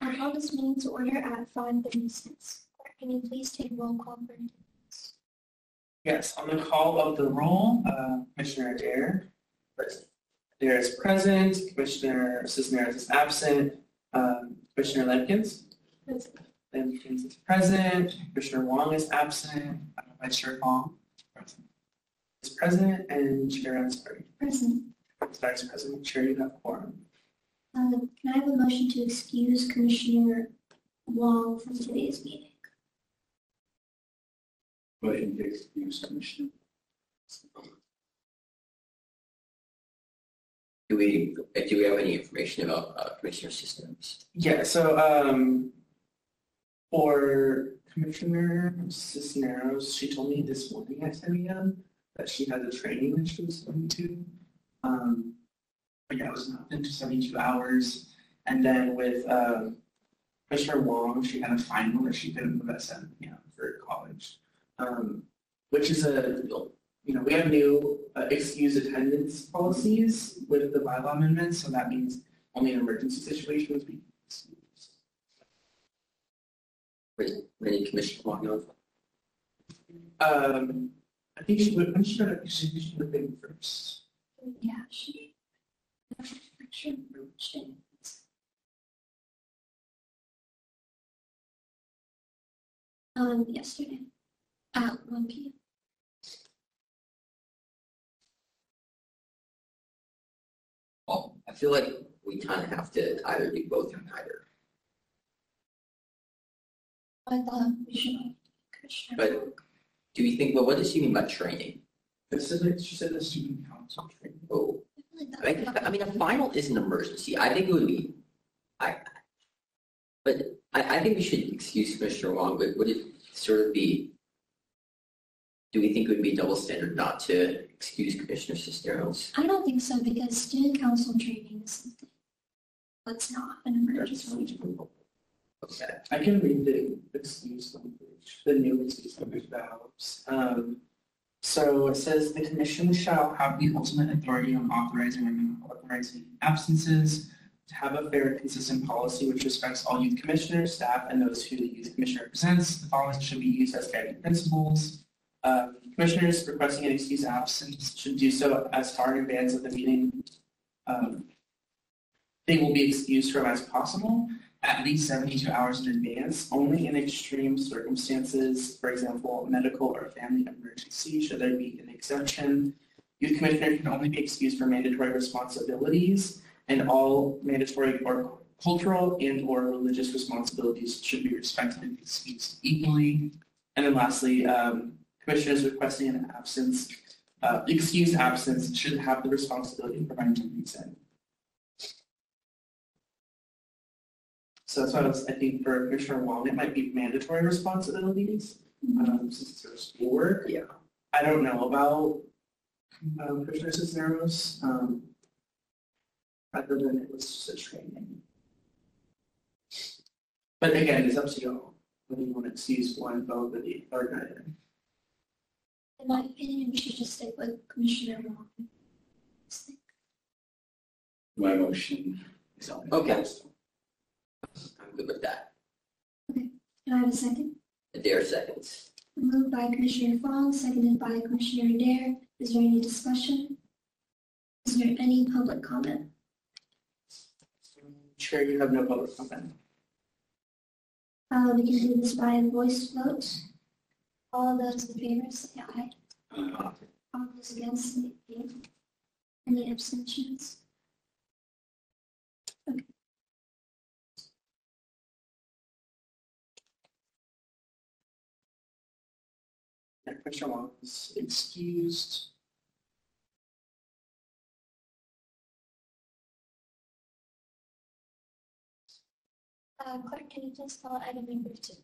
I call this meeting to order at five thirty-six. Can you please take roll call for attendance? Yes, on the call of the roll, uh, Commissioner Adair. present. Adair is present, Commissioner Cisneros is absent, um, Commissioner Lemkins. Lemkins is present, Commissioner Wong is absent, uh, Vice Chair Fong is present, and Chair Ansari. Present. Vice President, Chair, you have quorum. Uh, can I have a motion to excuse Commissioner Wong from today's meeting? Motion to excuse Commissioner. Do we, do we have any information about uh, Commissioner Cisneros? Yeah, so, um, for Commissioner Cisneros, she told me this morning at ten AM that she had a training that she was going to. Um, but yeah, was not into seventy-two hours. And then with, um, Commissioner Wong, she had a final that she couldn't move at seven PM for college. Um, which is a, you know, we have new uh, excused attendance policies with the bylaw amendments, so that means only in emergency situations we can excuse. When when did Commissioner Wong know? Um, I think she would, when she got, she, she would have been first. Yeah, she. Actually, she- Um, yesterday, at one P M. Well, I feel like we kind of have to either do both or neither. I thought we should. Commissioner But- Do you think, well, what does she mean by training? This is, like- she said the student council training. Oh, I feel I mean, a final is an emergency. I think it would be, I, but I, I think we should excuse Commissioner Wong, but would it sort of be, do we think it would be double standard not to excuse Commissioner Cisneros? I don't think so, because student council training is something. That's not an emergency. Okay. I can read the excuse language, the new excuse language that. Um, so it says the commission shall have the ultimate authority on authorizing or not authorizing absences, to have a fair and consistent policy which respects all youth commissioners, staff, and those who the youth commissioner represents. The following should be used as guiding principles. Um, commissioners requesting an excuse absence should do so as far in advance of the meeting. Um, they will be excused from as possible at least 72 hours in advance, only in extreme circumstances, for example, medical or family emergency, should there be an exception. Youth commissioner can only be excused for mandatory responsibilities, and all mandatory or cultural and or religious responsibilities should be respected and excused equally. And then lastly, um, commissioners requesting an absence, uh, excused absence should have the responsibility of providing reason. So that's why I was, I think for Commissioner Wong, it might be mandatory responsibilities, um, since it's her schoolwork. Yeah. I don't know about, um, Commissioner Cisneros, um, other than it was just a training. But again, it's up to y'all, whether you want to excuse one, both, or the, or neither. In my opinion, we should just stick with Commissioner Wong. My motion is on. Okay. I'm good with that. Okay. Can I have a second? Adair seconds. Moved by Commissioner Fong, seconded by Commissioner Adair. Is there any discussion? Is there any public comment? Chair, you have no public comment. Uh, we can do this by voice vote. All those in favor say aye. Uh, All those against say nay. Any abstentions? Commissioner Wong is excused. Uh, clerk, can you please call item number two?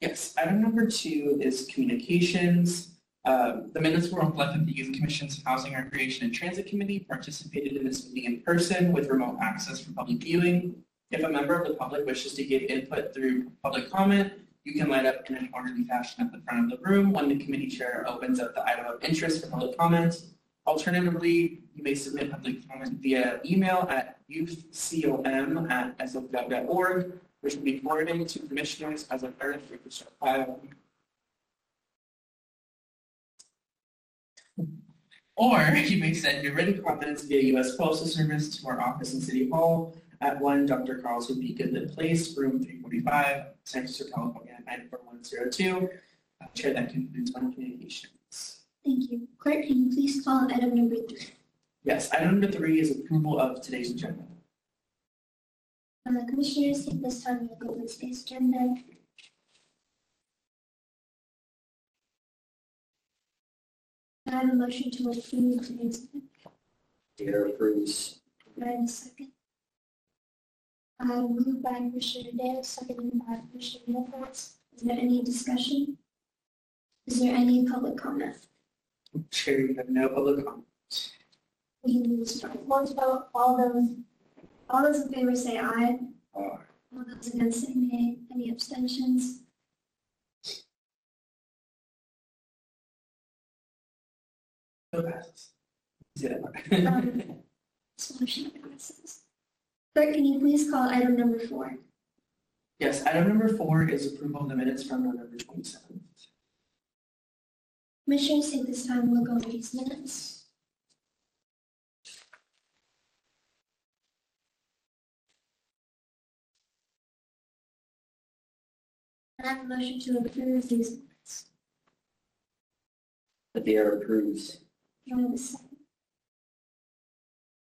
Yes, item number two is communications. Um, The minutes will reflect that the Youth Commission's Housing, Recreation, and Transit Committee participated in this meeting in person with remote access for public viewing. If a member of the public wishes to give input through public comment, you can light up in an orderly fashion at the front of the room when the committee chair opens up the item of interest for public comment. Alternatively, you may submit public comment via email at youthcom@sfgov.org, which will be forwarded to commissioners as a third official file. Or you may send your written comments via U.S. Postal Service to our office in City Hall at 1 Dr. Carlton Beacon Place, room 345, San Francisco, California, 94102. Uh, Chair, that concludes my communications. Thank you. Clerk, can you please call item number three? Yes, item number three is approval of today's agenda. Uh, Commissioners, take this time to look over today's agenda. I have a motion to approve today's, agenda. Chair approves. do I have a second? Uh, moved by Commissioner Dale, seconded by Commissioner Nichols. Is there any discussion? Is there any public comment? Chair, you have no public comment. We can do this by vote. All those, all those in favor say aye. Aye. All those against say nay. Any abstentions? No passes. Yeah. Um, this motion passes. Clerk, can you please call item number four? Yes, item number four is approval of the minutes from November 27th. Commissioners, take this time to look over these minutes. I have a motion to approve these minutes. Chair approves. Do I have a second?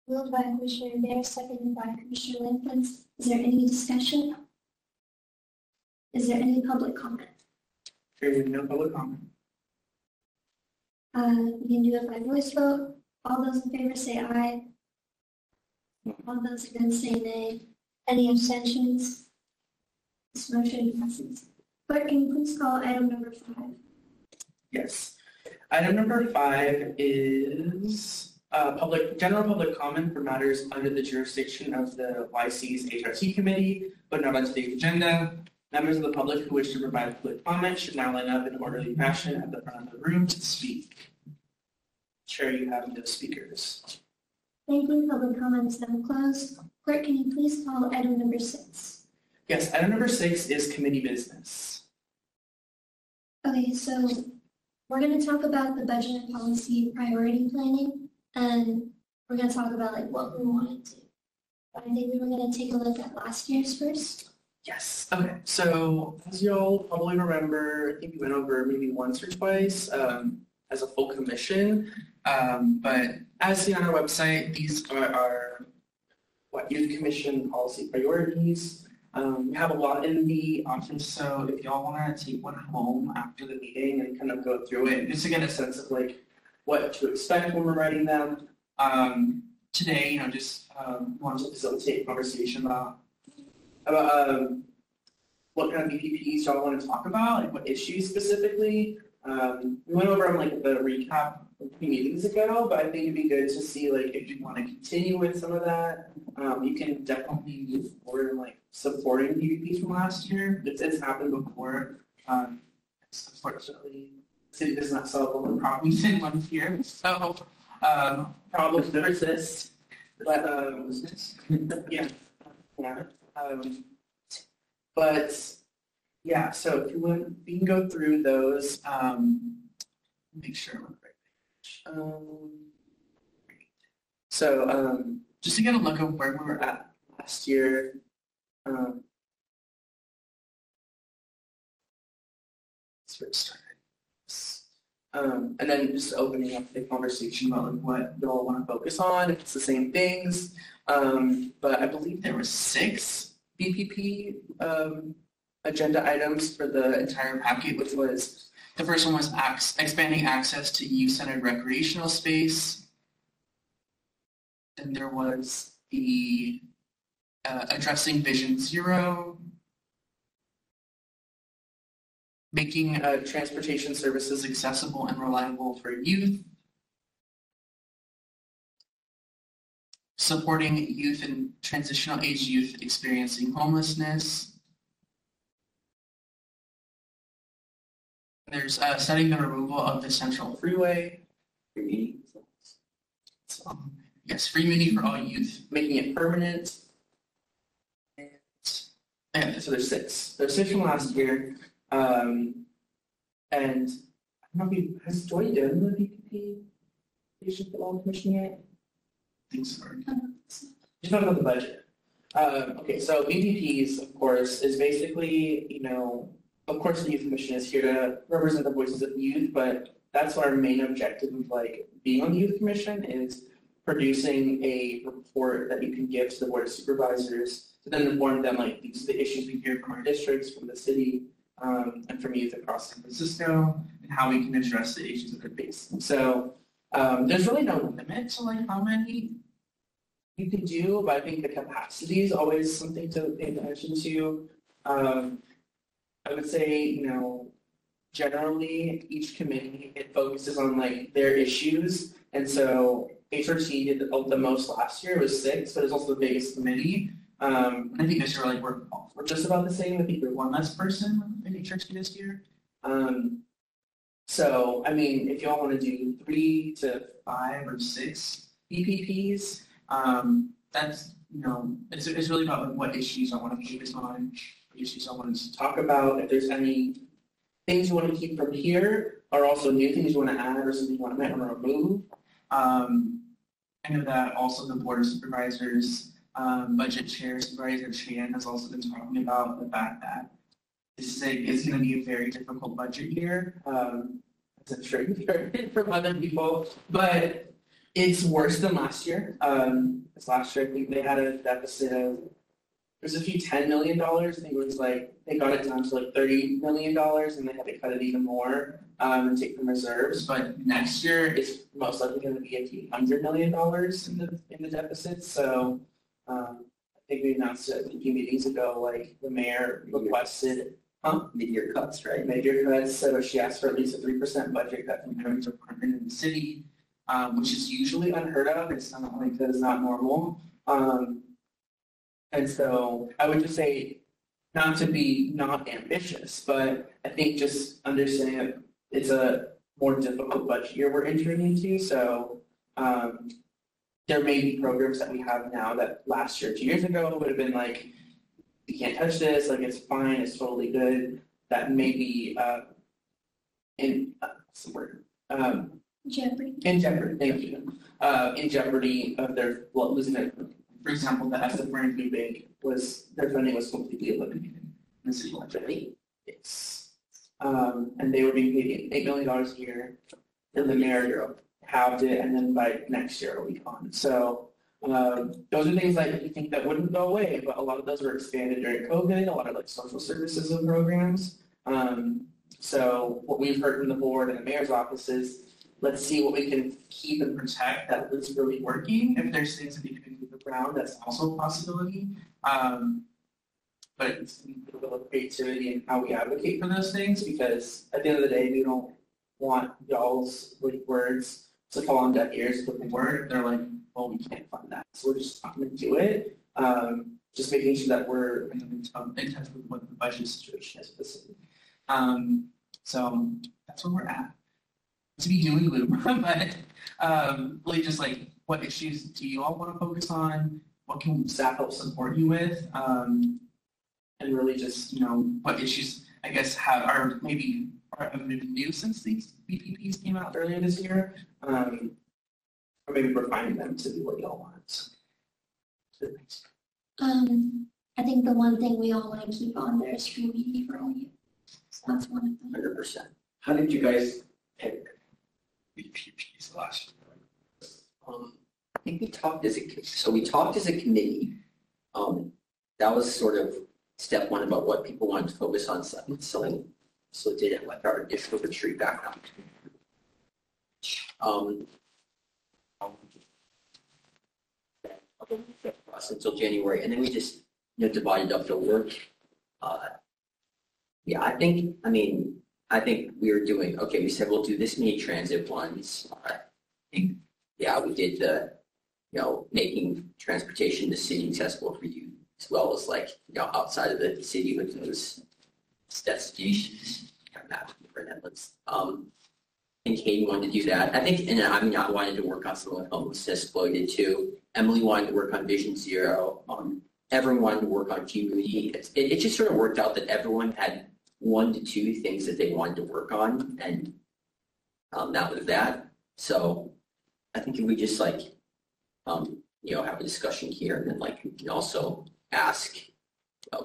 Moved by Commissioner Adair, seconded by Commissioner Lincoln. Is there any discussion? Is there any public comment? There is no public comment. Uh, we can do it by voice vote. All those in favor say aye. All those against say nay. Any abstentions? This motion passes. Clerk, can you please call item number five? Yes. Item number five is uh, public, general public comment for matters under the jurisdiction of the YC's HRT committee, but not on today's agenda. Members of the public who wish to provide public comment should now line up in orderly fashion at the front of the room to speak. Chair, you have no speakers. Thank you. Public comment is now closed. Clerk, can you please call item number six? Yes, item number six is committee business. Okay, so we're gonna talk about the budget and policy priority planning, and we're gonna talk about like what we wanted to. But I think we were gonna take a look at last year's first. Yes. Okay. So as y'all probably remember, I think we went over maybe once or twice um, as a full commission. Um, but as seen on our website, these are our what youth commission policy priorities. Um, we have a lot in the office, so if y'all want to take one home after the meeting and kind of go through it, just to get a sense of like what to expect when we're writing them. Um, today, you know, just um, wanted to facilitate conversation about about um, what kind of BPPs y'all want to talk about, like what issues specifically. Um, we went over on like the recap a few meetings ago, but I think it'd be good to see like if you want to continue with some of that. Um, you can definitely move forward in like supporting BPPs from last year. It's, it's happened before. Um, unfortunately, city does not solve all the problems in one year, so um, problems persist. But um, yeah, yeah. Um, but yeah, so if you want, we can go through those. Um, make sure I'm on the right page. Um, so um, just to get a look of where we were at last year. Um, it started. Um, and then just opening up the conversation about like what y'all want to focus on, if it's the same things. Um, but I believe there were six BPP um, agenda items for the entire packet, which was, the first one was ac- expanding access to youth-centered recreational space. Then there was the uh, addressing Vision Zero, making uh, transportation services accessible and reliable for youth, supporting youth and transitional age youth experiencing homelessness. There's uh, setting the removal of the central freeway. So, yes, free Muni for all youth, making it permanent. And, and so there's six. There's six from last year. Um, and I don't know if you, has Joy done the PPP? Patient Law Commission yet? Thanks, sorry. Just talking about the budget. Um, okay, so BPPs, of course, is basically, you know, of course, the youth commission is here to represent the voices of youth, but that's our main objective of like being on the youth commission is producing a report that you can give to the board of supervisors to then inform them like these are the issues we hear from our districts, from the city, um, and from youth across San Francisco, and how we can address the issues that they're facing. So um, there's really no limit to like how many you can do, but I think the capacity is always something to pay attention to. Um, I would say, you know, generally each committee, it focuses on like their issues. And so HRT did the, the most last year, was six, but it's also the biggest committee. Um, I think this year, like, we're, we're just about the same, I think we're one less person in HRT this year. Um, so, I mean, if y'all want to do three to five or six BPPs, um, that's, you know, it's, it's really about what issues I want to focus on, what issues I want to talk about, if there's any things you want to keep from here, or also new things you want to add or something you want to, might want to remove. Um, I know that also the board of supervisors, um, budget chair supervisor Chan has also been talking about the fact that this is is going to be a very difficult budget year. Um, I'm sure you've heard from other people, but it's worse than last year. Um, this last year, I think they had a deficit of, there's a few ten million dollars. I think it was like, they got it down to like thirty million dollars and they had to cut it even more, um, and take from reserves. But next year, it's most likely gonna be a few hundred million dollars in the, in the deficit. So, um, I think we announced it a few meetings ago, like the mayor requested Mid-year cuts, right? major cuts, so she asked for at least a three percent budget cut from every department in the city, um, which is usually unheard of, it's not like that is not normal. Um, and so I would just say, not to be not ambitious, but I think just understanding that it's a more difficult budget year we're entering into, so, um, there may be programs that we have now that last year, two years ago, would have been like, you can't touch this, like it's fine, it's totally good, that may be, uh, in, uh, what's the word? Um, Jeopardy. in jeopardy, thank you, uh, in jeopardy of their, well, losing their, for example, the SF Brand New Bank was, their funding was completely eliminated in the city budget. It's, um, and they were being paid eight million dollars a year, and the mayor halved it, and then by next year it'll be gone, so, um, those are things like you think that wouldn't go away, but a lot of those were expanded during COVID, a lot of like social services and programs. Um, so what we've heard from the board and the mayor's office is, let's see what we can keep and protect that is really working. If there's things that we can move around, that's also a possibility. Um, but it's a little creativity in how we advocate for those things, because at the end of the day, we don't want y'all's like words to fall on deaf ears with the word. They're like, well, we can't fund that, so we're just not gonna do it. Um, just making sure that we're in touch with what the budget situation is the city. Um, so that's where we're at to be doing loop, but um, really just like what issues do you all want to focus on? What can staff help support you with? Um, and really just, you know, what issues I guess have are maybe are maybe new since these BPPs came out earlier this year. Um, or maybe refining them to be what y'all want. Um, I think the one thing we all want to keep on there is free Muni for all you. So that's one of them. Hundred percent. How did you guys pick BPPs last year? Um, I think we talked as a, so we talked as a committee. Um, that was sort of step one about what people wanted to focus on, so so so did it like our initial retreat background. Um. us Until January, and then we just, you know, divided up the work. Uh, Yeah, I think, I mean, I think we were doing, okay, we said we'll do this many transit ones. Yeah, we did the, you know, making transportation the city accessible for you, as well as like, you know, outside of the city with those destinations. Map for Netflix. Um, and Katie wanted to do that. I think, and I mean, I wanted to work on some of Chloe did too. Emily wanted to work on Vision Zero. Um, everyone wanted to work on community. It, it just sort of worked out that everyone had one to two things that they wanted to work on, and um, that was that. So I think if we just like, um, you know, have a discussion here, and then like we can also ask uh,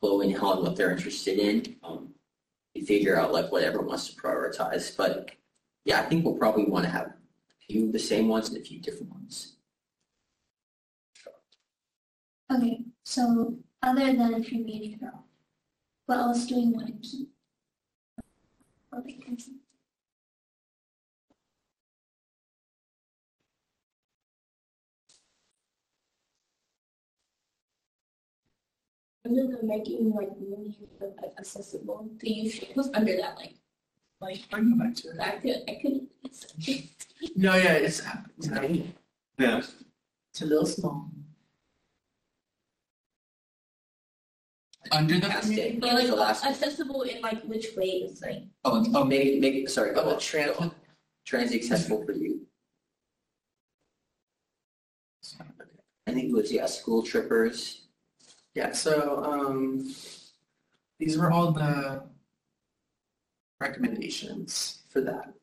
Chloe and Helen what they're interested in. Um, and figure out like what everyone wants to prioritize. But yeah, I think we'll probably want to have a few of the same ones and a few different ones. Okay, so other than community growth, what else do we want to keep? Okay, Under the making like really like, accessible to use, what's under that like? Like, I can go back to it. I could, I could. No, yeah, it's, it's, Yeah. it's a little small. Under the Past community. like The last- accessible in like which ways, like. Oh, it's- Oh, make, make, sorry, oh, oh, the transit. transit accessible for you. I think it was, yeah, school trippers. Yeah, so, um, these were all the recommendations for that.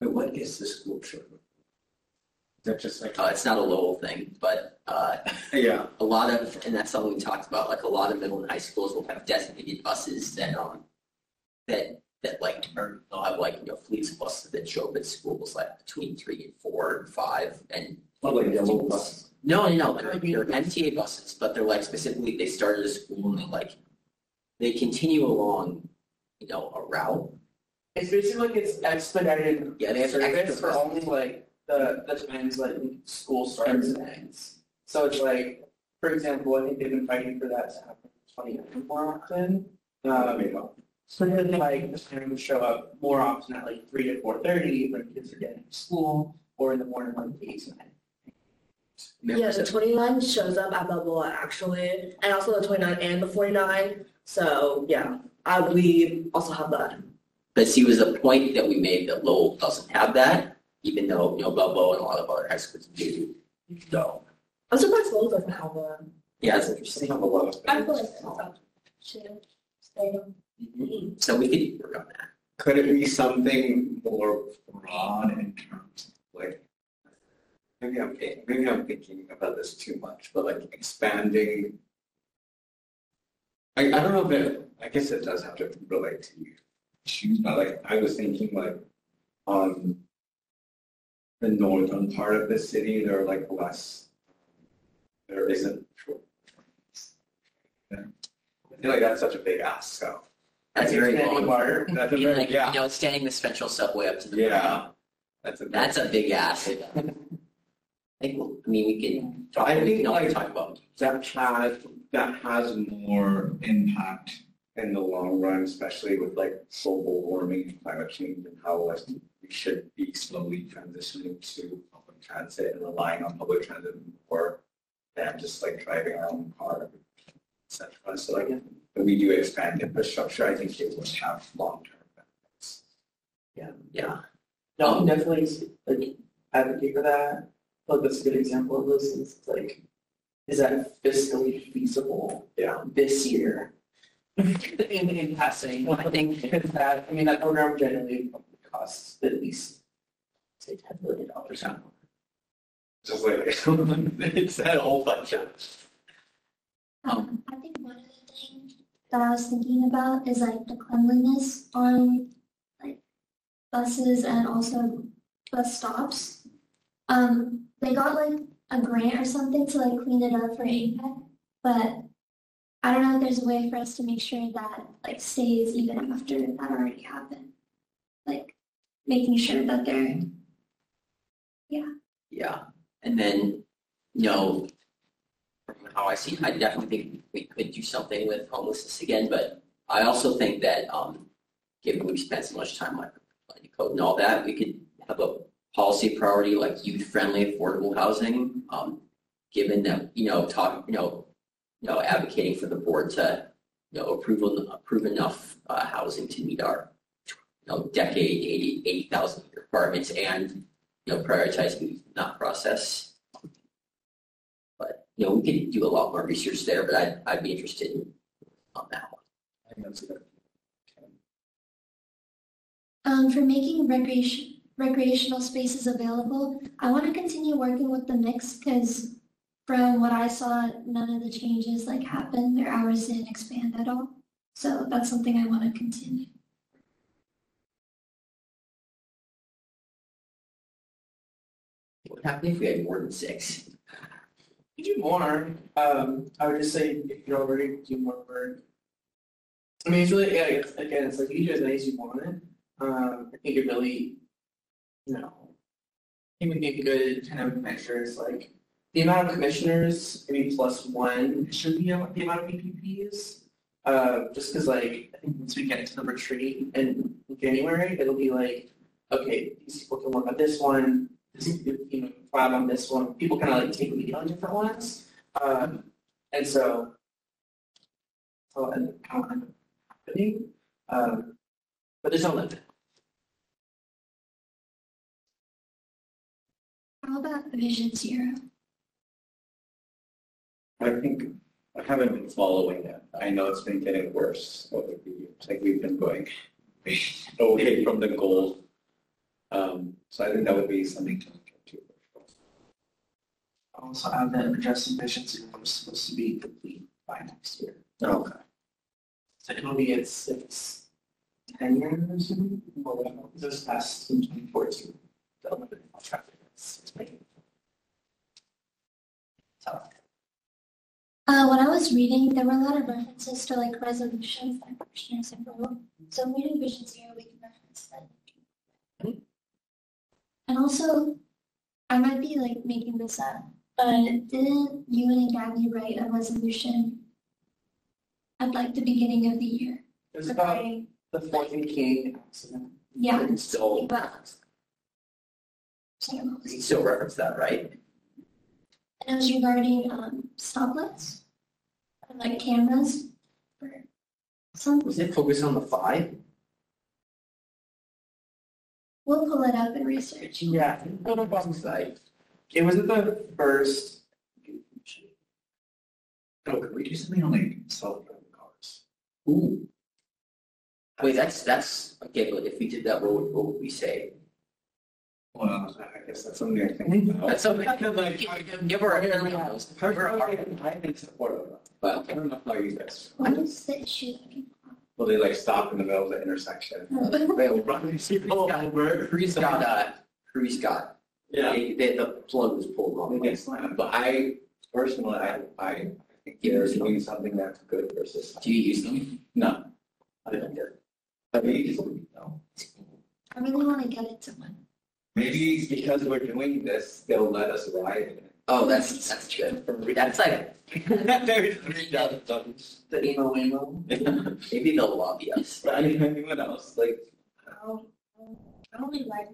But what is the? Is that just like? Uh, it's not a Lowell thing, but, uh, Yeah. a lot of, and that's something we talked about, like a lot of middle and high schools will have designated buses that, um, that, that like, or they'll have like, you know, fleets of buses that show up at schools like between three and four and five and. Oh, like yellow bus. No, no, no, they're, they're MTA buses, but they're like specifically, they started a school and they like, they continue along, you know, a route. It's basically like it's expedited Yeah, they have service extra for only like the, the times like school starts and ends. So it's like, for example, I think they've been fighting for that to happen twenty more often. Um, so then like the parents would show up more often at like three to four thirty when kids are getting to school, or in the morning like eight to nine. Yeah, the twenty-nine shows up at Balboa actually, and also the twenty-nine and the forty-nine. So yeah, I, we also have that. But see, was the point that we made that Lowell doesn't have that, even though, you know, Balboa and a lot of other high schools do. No. I'm surprised Lowell doesn't have one. Yeah, it's They interesting. have a lot of. I feel like that's up to stay on. Mm-hmm. So we could work on that. Could it be something more broad in terms of like, maybe I'm, maybe I'm thinking about this too much, but like expanding. I, I don't know if it, I guess it does have to relate to you. Choose, but like, I was thinking like, on the northern part of the city, there are like less, there isn't. I feel like that's such a big ask, so. That's very long. water. That's a You very, like, yeah. you know, extending the central subway up to the. Yeah. That's a. That's a big ask. I think, we'll- I mean, we can talk, I we think, can always like- talk about. that has, that has more impact in the long run, especially with like global warming and climate change and how like we should be slowly transitioning to public transit and relying on public transit more than just like driving our own car, et cetera. So like, if we do expand infrastructure, I think it will have long-term benefits. Yeah, yeah. No, I'm definitely like advocate for that. Like that's a good example of this. It's like, is that fiscally feasible? Yeah. This year. In, in passing, I think that, I mean, that program generally costs at least say ten million dollars. Just like, it's that whole bunch of. Um, I think one of the things that I was thinking about is like the cleanliness on like buses and also bus stops. Um, they got like a grant or something to like clean it up for APEC, but I don't know if there's a way for us to make sure that like stays even after that already happened. Like making sure that they're, yeah. Yeah, and then, you know, from how I see, I definitely think we could do something with homelessness again, but I also think that, um, given we spent so much time on planning code and all that, we could have a policy priority like youth-friendly affordable housing. Um, given that, you know, talk, you know, you know, advocating for the board to, you know, approve, approve enough, uh, housing to meet our, you know, decade, eighty, eighty thousand requirements and, you know, prioritizing that process. But, you know, we could do a lot more research there, but I'd, I'd be interested in, on that one. I think that's good. Um, for making recreation, recreational spaces available, I want to continue working with the mix because from what I saw, none of the changes like happened, their hours didn't expand at all. So that's something I want to continue. Would if we had more than six? You do more, um, I would just say if you're already do more work. I mean, it's really, yeah, it's, again, it's like you do as many as you want um, I think it really, you know. I think we make a good kind of measure is like, the amount of commissioners, maybe plus one should be the amount of BPPs. Uh, just cause like, I think once we get to the retreat in January, it'll be like, okay, these people can work on this one, you know, vibe on this one, people kind of like take lead on different ones. Um, and so. So, and how kind of happening, um, but there's no limit. How about Vision Zero? I think I haven't been following it. I know it's been getting worse over the years. Like we've been going away from the goal. Um, so I think that would be something to look into. Also add that addressing efficiency was supposed to be complete by next year. Okay. So it'll be at six, ten years or something, or whatever, this past in twenty fourteen. The limited traffic is making. So, Uh, when I was reading, there were a lot of references to like resolutions that commissioners have wrote. So when reading Vision Zero, we can reference that. And also, I might be like making this up, but didn't you and Gabby write a resolution at like the beginning of the year? it was about regarding- the Fortune King accident. Yeah. And still, But. So what was can still reference that, right? And it was regarding um stoplights. and, Like cameras. Was it focused on the five? We'll pull it up and research. Yeah, go to Site. it wasn't the first. Oh, could we do something on like self-driving cars? Ooh. Wait, that's, that's, okay, but if we did that, what would, what would we say? Well, I guess that's something I think about. That's something, like, give her a, give her a, I think support of that. well, I don't know how you guys, What is the issue? Will they like stop in the middle of the intersection? they'll run these people over. Cruise got, uh, Cruise got, they, they, the plug was pulled wrong. way. But I, personally, I, I think they're doing something that's good for society. Do you use them? No. I don't know. But maybe, no. I really want to get it to one. Maybe because we're doing this, they'll let us ride it. Oh, that's, that's good. That's like, The emo emo. maybe they'll lobby us. But I mean, anyone else, like, I don't, I don't really like,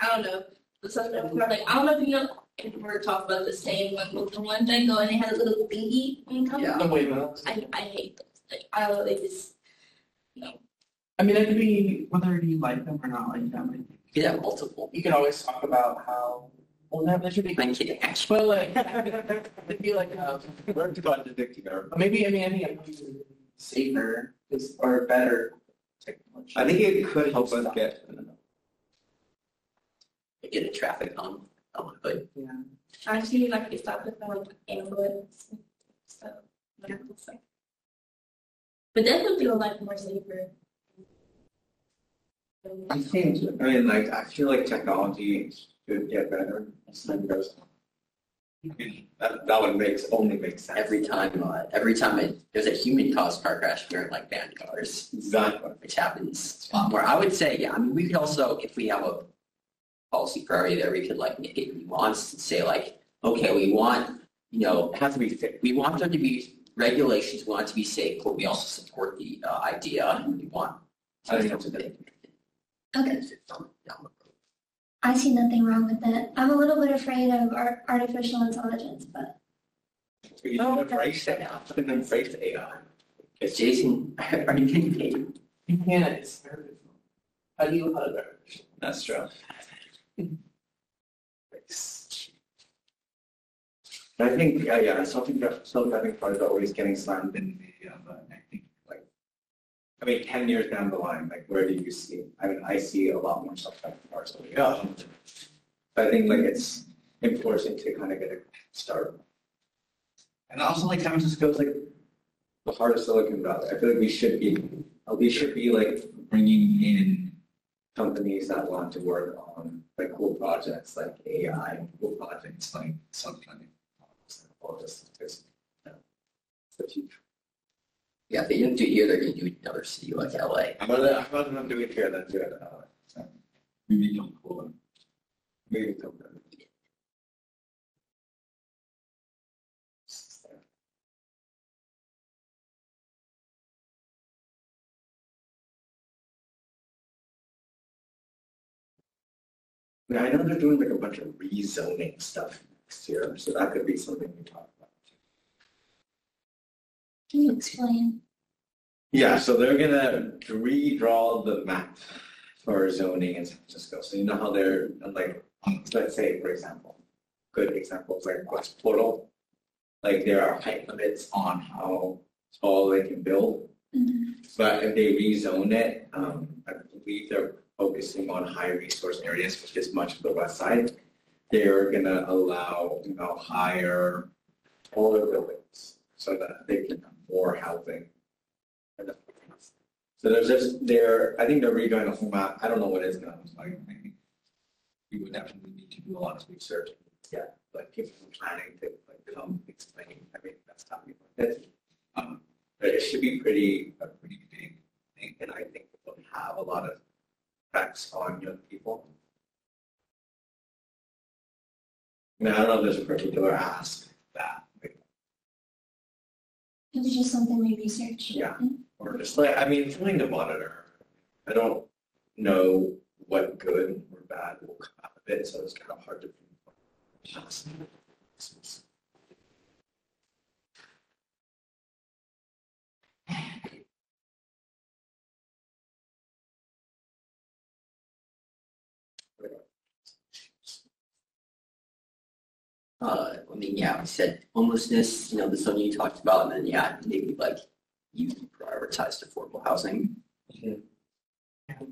I don't know, the subject, like, I don't know if you know, if we're talking about the same one, but the one that go and it has a little thingy on top. Yeah. The waymo. I, I hate those, like, I don't know, they just, I mean, it could be whether you like them or not like them. I think. You could have multiple. You can always talk about how, well, that, that should be. I'm kidding, actually. But like, it'd be like, uh, we're contradicting our. maybe, I mean, I think it would be safer is, or better technology. I think it could help us get, Get a traffic on, on the hood. Yeah. I see like it's not the like ambulance and stuff. medical stuff. But that would feel like more safer. I think, I mean, like, I feel like technology should get better as time goes. That, that one makes, only makes sense. Every time, uh, every time it, there's a human caused car crash, we're in like band cars, Exactly. which happens a lot more. I would say, yeah, I mean, we could also, if we have a policy priority there, we could like make it nuanced and say like, okay, we want, you know, It has to be fixed. we want there to be regulations, we want it to be safe, but we also support the uh, idea and we want I think that's a good. Okay, I see nothing wrong with it. I'm a little bit afraid of ar- artificial intelligence, but You don't embrace it, you can embrace AI. Is Jason, are you paid? You can't, it's. How do you, do that? That's true. I think, yeah, yeah, something, self-driving cars are always getting slammed in the media, but I think like, I mean, ten years down the line, like where do you see, I mean, I see a lot more self-driving cars. I think like it's important to kind of get a start. And also like San Francisco is like the heart of Silicon Valley. I feel like we should be, we should be like bringing in companies that want to work on like cool projects like AI, cool projects like cars, All this, future. Yeah, if they don't do here, they're gonna do it in another city like LA. I'm gonna, I'm gonna do it here, then do it. uh, so. Maybe don't cool. Maybe don't. I know they're doing like a bunch of rezoning stuff next year, so that could be something we talk about. can you explain? Yeah, so they're gonna redraw the map for zoning in San Francisco. So you know how they're like, let's say, for example, good examples like West Portal. Like there are height limits on how tall they can build. Mhm. But if they rezone it, um, I believe they're focusing on high resource areas, which is much of the west side. They're gonna allow, you know, higher, taller buildings so that they can have more housing. So there's just, they're, I think they're redoing the whole map. I don't know what it's gonna look like. I think We would definitely need to do a lot of research. Yeah, but people planning to like come explain, I mean, that's not me. It's, um, but it should be pretty, a pretty big thing, and I think it will have a lot of effects on young people. I mean, I don't know if there's a particular ask that, like, It was just something we researched. Yeah. Or like, I mean, something to monitor. I don't know what good or bad will come out of it, so it's kind of hard to. Uh, I mean, yeah, we said homelessness, you know, the something you talked about, and then, yeah, maybe like you prioritized affordable housing. Mhm.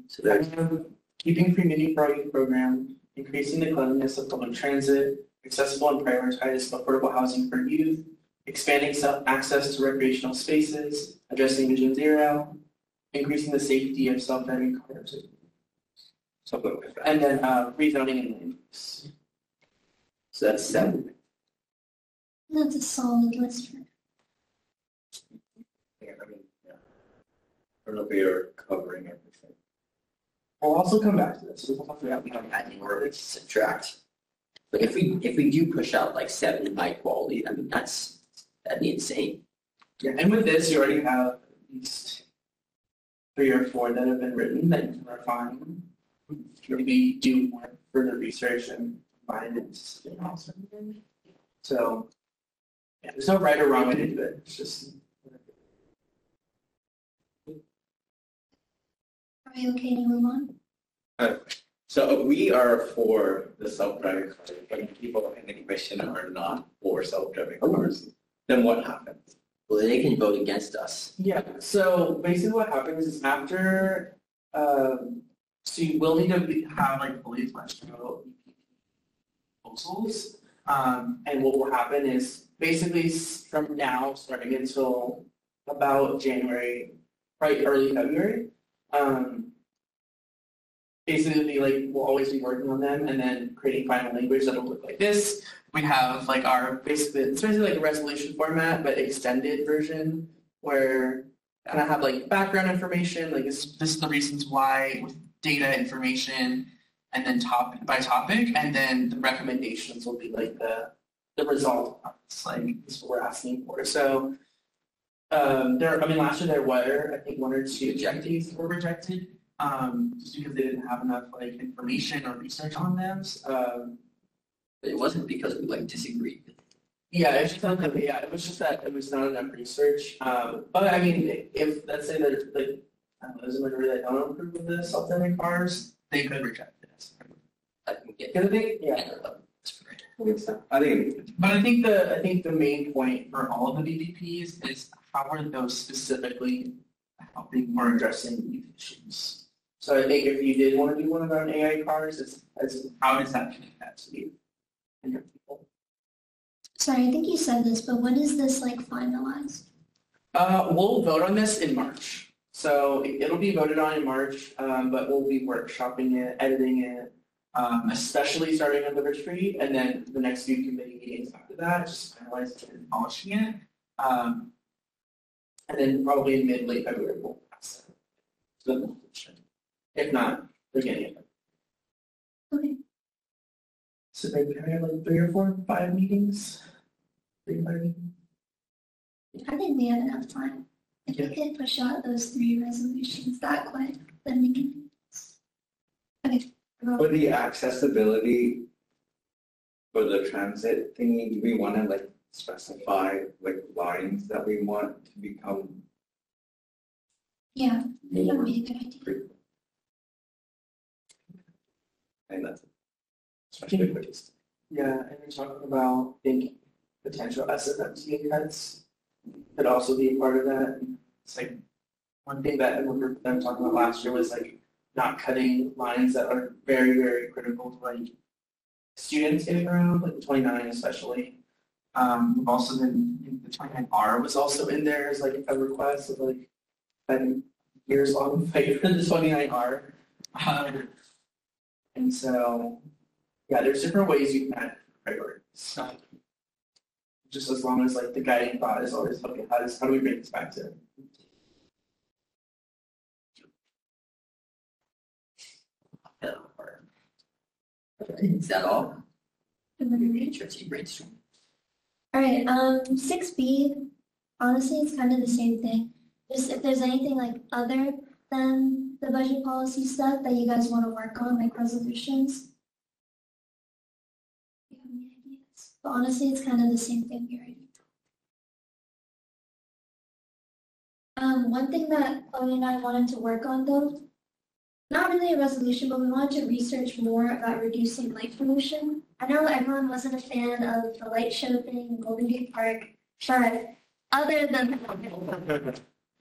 So there's, Um, Keeping community for our program, increasing the cleanliness of public transit, accessible and prioritized affordable housing for youth, expanding self access to recreational spaces, addressing Vision Zero, increasing the safety of self-driving cars, Something like that. and then uh, rezoning and land use. so that's seven. That's a solid list. for- Yeah, I mean, yeah. I don't know if we are covering everything. We'll also come back to this. We'll talk about we don't add any more, we subtract. But if we, if we do push out like seven high quality, I mean, that's, that'd be insane. Yeah, and with this, you already have at least three or four that have been written that you can refine. Maybe do more further research and find it. So, yeah, there's no right or wrong way to do it, it's just. Are we okay to move on? So we are for the self-driving cars, but people in the commission are not for self-driving cars. Then what happens? Well, they can vote against us. Yeah, so basically what happens is after, um, so you will need to have like fully fleshed out proposals. Um, and what will happen is basically from now, starting until about January, right, early February. Um, basically like we'll always be working on them and then creating final language that'll look like this. We have like our basically it's basically like a resolution format but extended version where kind of have like background information like this, this is the reasons why with data information and then topic by topic and then the recommendations will be like the the result it's like this is what we're asking for so Um, there, I mean, last year there were, I think, one or two rejectees were rejected, um, just because they didn't have enough like information or research on them. Um, But it wasn't because we like disagreed. yeah, it's just not that, yeah, it was just that it was not enough research. Um, but I mean, if, let's say there's like, I don't know, there's a majority that don't approve of the self-driving cars, they could reject this. I get. Because I think, yeah, That's great. I think so. I think, But I think the, I think the main point for all of the BPPs is how are those specifically helping or addressing these issues? So I think if you did want to do one of our AI cars, it's, it's how does that connect that to you? and your people? Sorry, I think you said this, but when is this like finalized? Uh, we'll vote on this in March. So it- it'll be voted on in March, um, but we'll be workshopping it, editing it, um, especially starting on Liver Street, and then the next few committee meetings after that, just finalizing it and polishing it. Um, and then probably in mid, late February, we'll pass it. to the motion. If not, beginning of. Okay. So maybe we have like three or four, five meetings? Three, five meetings? I think we have enough time. If we could push out those three resolutions that quick, then we can. Okay. for the accessibility for the transit thingy, do we want to like specify like lines that we want to become Yeah, that more would be a good idea. frequent? And that's especially for this. Yeah, and we're talking about big potential SFMTA cuts could also be a part of that. It's like, one thing that I remember them talking about last year was like not cutting lines that are very, very critical to like students getting around, like the twenty-nine especially. Um, we've also been, the twenty-nine R was also in there as like a request of like, been years long fight for the twenty-nine R. Um, and so, yeah, there's different ways you can add priorities. So, just as long as like the guiding thought is always, okay, how does, how do we bring this back to? Is that all? Interesting brainstorm. All right, um, six B, honestly, it's kind of the same thing. Just if there's anything like other than the budget policy stuff that you guys want to work on, like resolutions. But honestly, it's kind of the same thing already. Um, one thing that Chloe and I wanted to work on though, not really a resolution, but we wanted to research more about reducing light pollution. I know everyone wasn't a fan of the light show thing in Golden Gate Park, but other than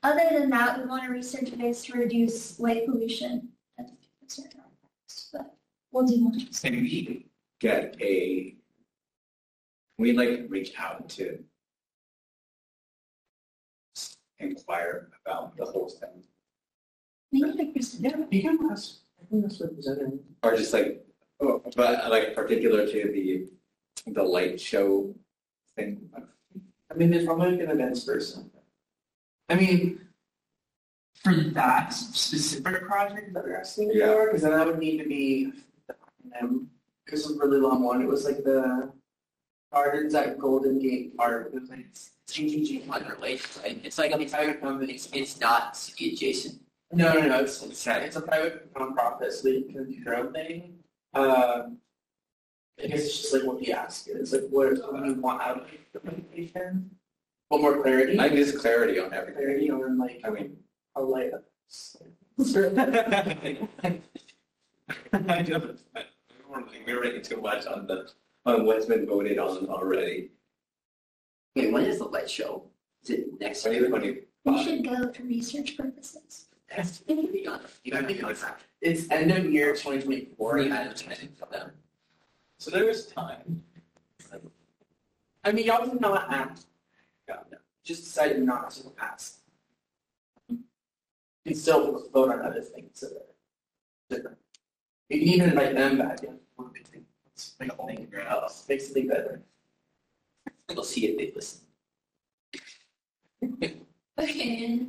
other than that, we want to research ways to reduce light pollution. at certain parks, But we'll do more. Can we get a, can we like reach out to inquire about the whole thing? We need a person. Yeah, you can ask, I think that's what was represented. Or just like, oh, but like particular to the, the light show thing? I mean, there's probably like an events person. I mean, for that specific project that we're asking Yeah. for, because then that would need to be, because it was a really long one, it was like the gardens at Golden Gate Park, it was like CGG. Unrelated, right? It's like, Like a it's, private company. it's, it's not city adjacent. No, no, no, it's, it's, it's a private nonprofit, so you can do your own thing. Um, I guess it's just like what the ask is, like what what do you want out of the presentation? What more clarity? I just clarity on everything. Clarity on like, I mean. how light up. I don't, we're like mirroring too much on the, on what's been voted on already. Wait, when is the light show? Is it next Twenty year? We should go for research purposes. That's you be on track. It's end of year twenty twenty four. Them. So there is time. I mean, y'all did not act. Yeah, no, just decided not to pass. You can still vote on other things that different. You can even invite them back in. It's like a better. We'll see if they listen. Okay.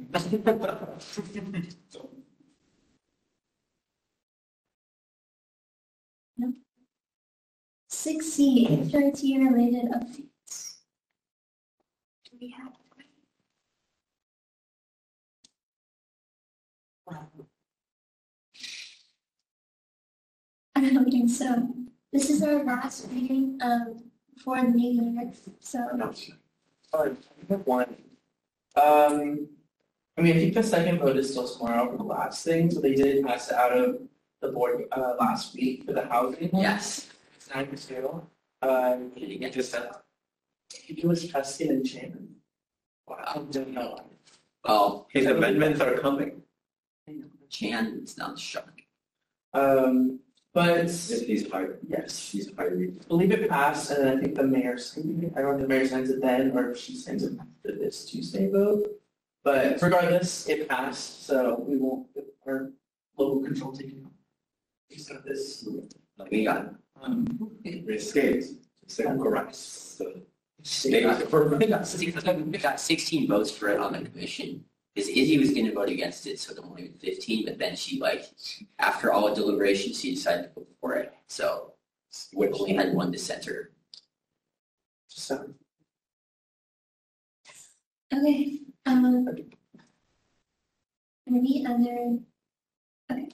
Six C, HIT related updates. Do we have? Okay, so this is our last reading um, for the new year, so. Sorry, I have one. Um, I mean, I think the second vote is still tomorrow for the last thing, so they did pass it out of the board, uh, last week for the housing. one. Yes. It's nine to two. Um, Did you get this up? it was Tuscan and Shannon. I don't know. Well, His amendments are coming. Chan is not shocked. Um, but, If he's hired, yes, he's hired. Believe it passed, and I think the mayor, signed it. I don't know if the mayor signs it then, or if she signs it after this Tuesday vote. But regardless, it passed, so we won't, our local control taken. Piece of this. We got, Um. It's correct. Got, got six- we got sixteen votes for it on the commission. Because Izzy was gonna vote against it, so there were only fifteen, but then she like, after all the deliberations, she decided to vote for it. So we only had one dissenter. So, Okay, um. Maybe under. Okay.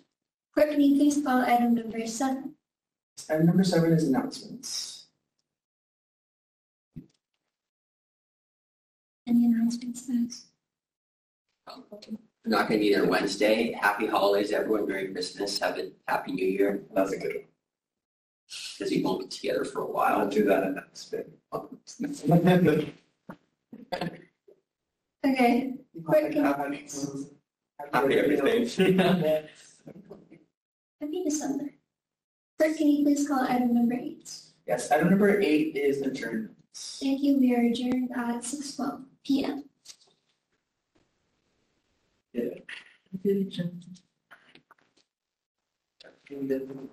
Clerk, can you please call item number seven? item number seven is announcements. Any announcements, guys? I'm not gonna be there Wednesday. Happy holidays, everyone. Merry Christmas. Have a happy new year. that's a good one. Because we won't be together for a I'll while. do that in that spin. Okay, Quick. Happy Happy everything. happy December. Clerk, can you please call item number eight? Yes, item number eight is adjournments. Thank you, we are adjourned at six twelve P M. And then